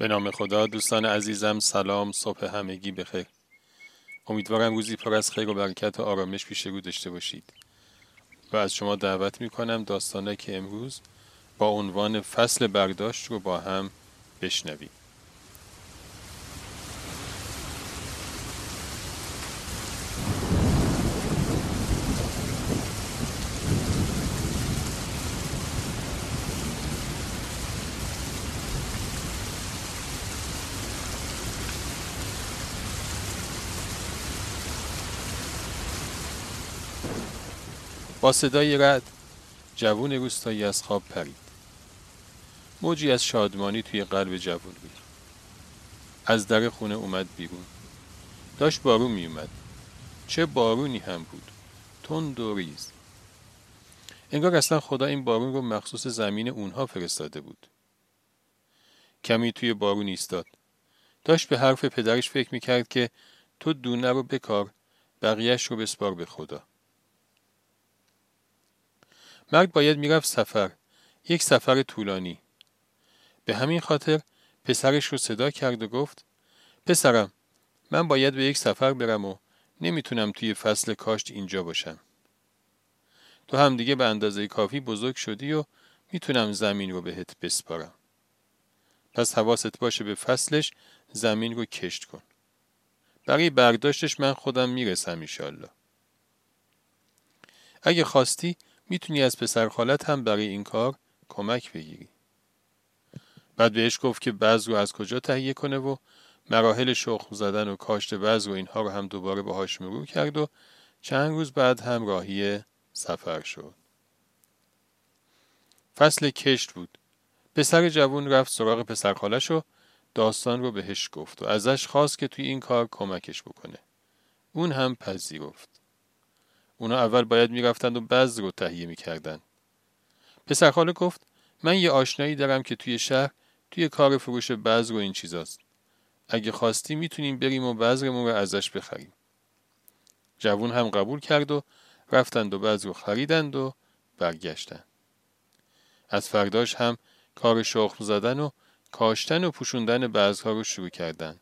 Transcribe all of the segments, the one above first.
به نام خدا. دوستان عزیزم سلام صبح همگی بخیر امیدوارم روزی پر از خیر و برکت و آرامش پیش رو داشته باشید. و از شما دعوت می کنم داستانه که امروز با عنوان فصل برداشت رو با هم بشنویم. صدای رد جوون روستایی از خواب پرید. موجی از شادمانی توی قلب جوون بود. از در خونه اومد بیرون. داشت بارون می اومد. چه بارونی هم بود. تند و ریز. انگار اصلا خدا این بارون رو مخصوص زمین اونها فرستاده بود. کمی توی بارون ایستاد. داشت به حرف پدرش فکر می‌کرد که تو دونه رو بکار بقیهش رو بسپار به خدا. مرد باید می‌رفت سفر یک سفر طولانی. به همین خاطر پسرش رو صدا کرد و گفت پسرم من باید به یک سفر برم و نمی‌تونم توی فصل کاشت اینجا باشم. تو هم دیگه به اندازه کافی بزرگ شدی و می‌تونم زمین رو بهت بسپارم. پس حواست باشه به فصلش زمین رو کشت کن. برای برداشتش من خودم می‌رسم ایشالله اگه خواستی می‌تونی از پسر خالت هم برای این کار کمک بگیری. بعد بهش گفت که بعض رو از کجا تهیه کنه و مراحل شخم زدن و کاشت بعض و اینها رو هم دوباره باهاش مرور کرد و چند روز بعد هم راهی سفر شد. فصل کشت بود. پسر جوون رفت سراغ پسر خالش و داستان رو بهش گفت و ازش خواست که توی این کار کمکش بکنه. اون هم پذیرفت. اونا اول باید می‌رفتند و بذر رو تهیه می‌کردند. پسرخاله گفت من یه آشنایی دارم که توی شهر توی کار فروش بذر و این چیزاست. اگه خواستی می‌تونیم بریم و بذرمون رو ازش بخریم. جوون هم قبول کرد و رفتند و بذر رو خریدند و برگشتند. از فرداش هم کار شخم زدن و کاشتن و پوشوندن بذرها رو شروع کردند.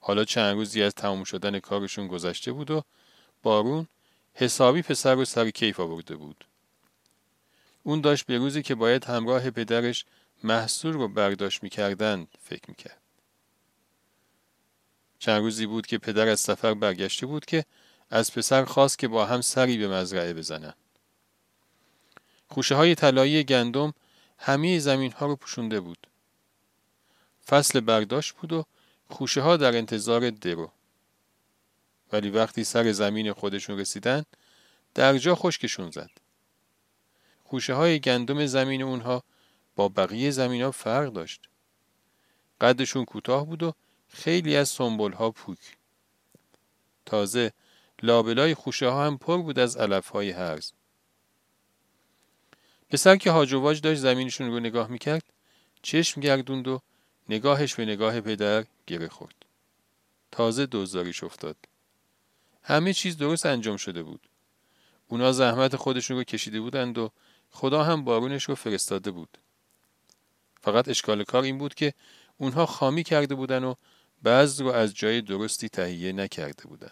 حالا چند روزی از تمام شدن کارشون گذشته بود و بارون حسابی پسر رو سر کیف آورده بود. اون داشت به روزی که باید همراه پدرش محصول رو برداشت می‌کردن فکر می‌کرد. چند روزی بود که پدر از سفر برگشته بود که از پسر خواست که با هم سری به مزرعه بزنن. خوشه های طلایی گندم همه زمین ها رو پوشونده بود. فصل برداشت بود و خوشه ها در انتظار درو. ولی وقتی سر زمین خودشون رسیدن در جا خشکشون زد. خوشه های گندم زمین اونها با بقیه زمین ها فرق داشت. قدشون کوتاه بود و خیلی از سنبول ها پوک. تازه لابلای خوشه ها هم پر بود از علف های هرز. پسر که هاجواج داشت زمینشون رو نگاه می‌کرد چشم گردوند و نگاهش به نگاه پدر گره خورد. تازه دوزاریش افتاد. همه چیز درست انجام شده بود. اونا زحمت خودشون رو کشیده بودند و خدا هم بارونش رو فرستاده بود. فقط اشکال کار این بود که اونها خامی کرده بودن و بعض رو از جای درستی تهیه نکرده بودن.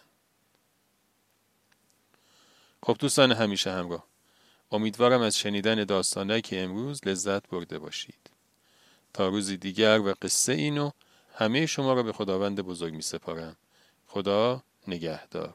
خب دوستان همیشه همراه. امیدوارم از شنیدن داستانه که امروز لذت برده باشید. تا روزی دیگر و قصه اینو همه شما را به خداوند بزرگ می سپارم. خدا نگهدار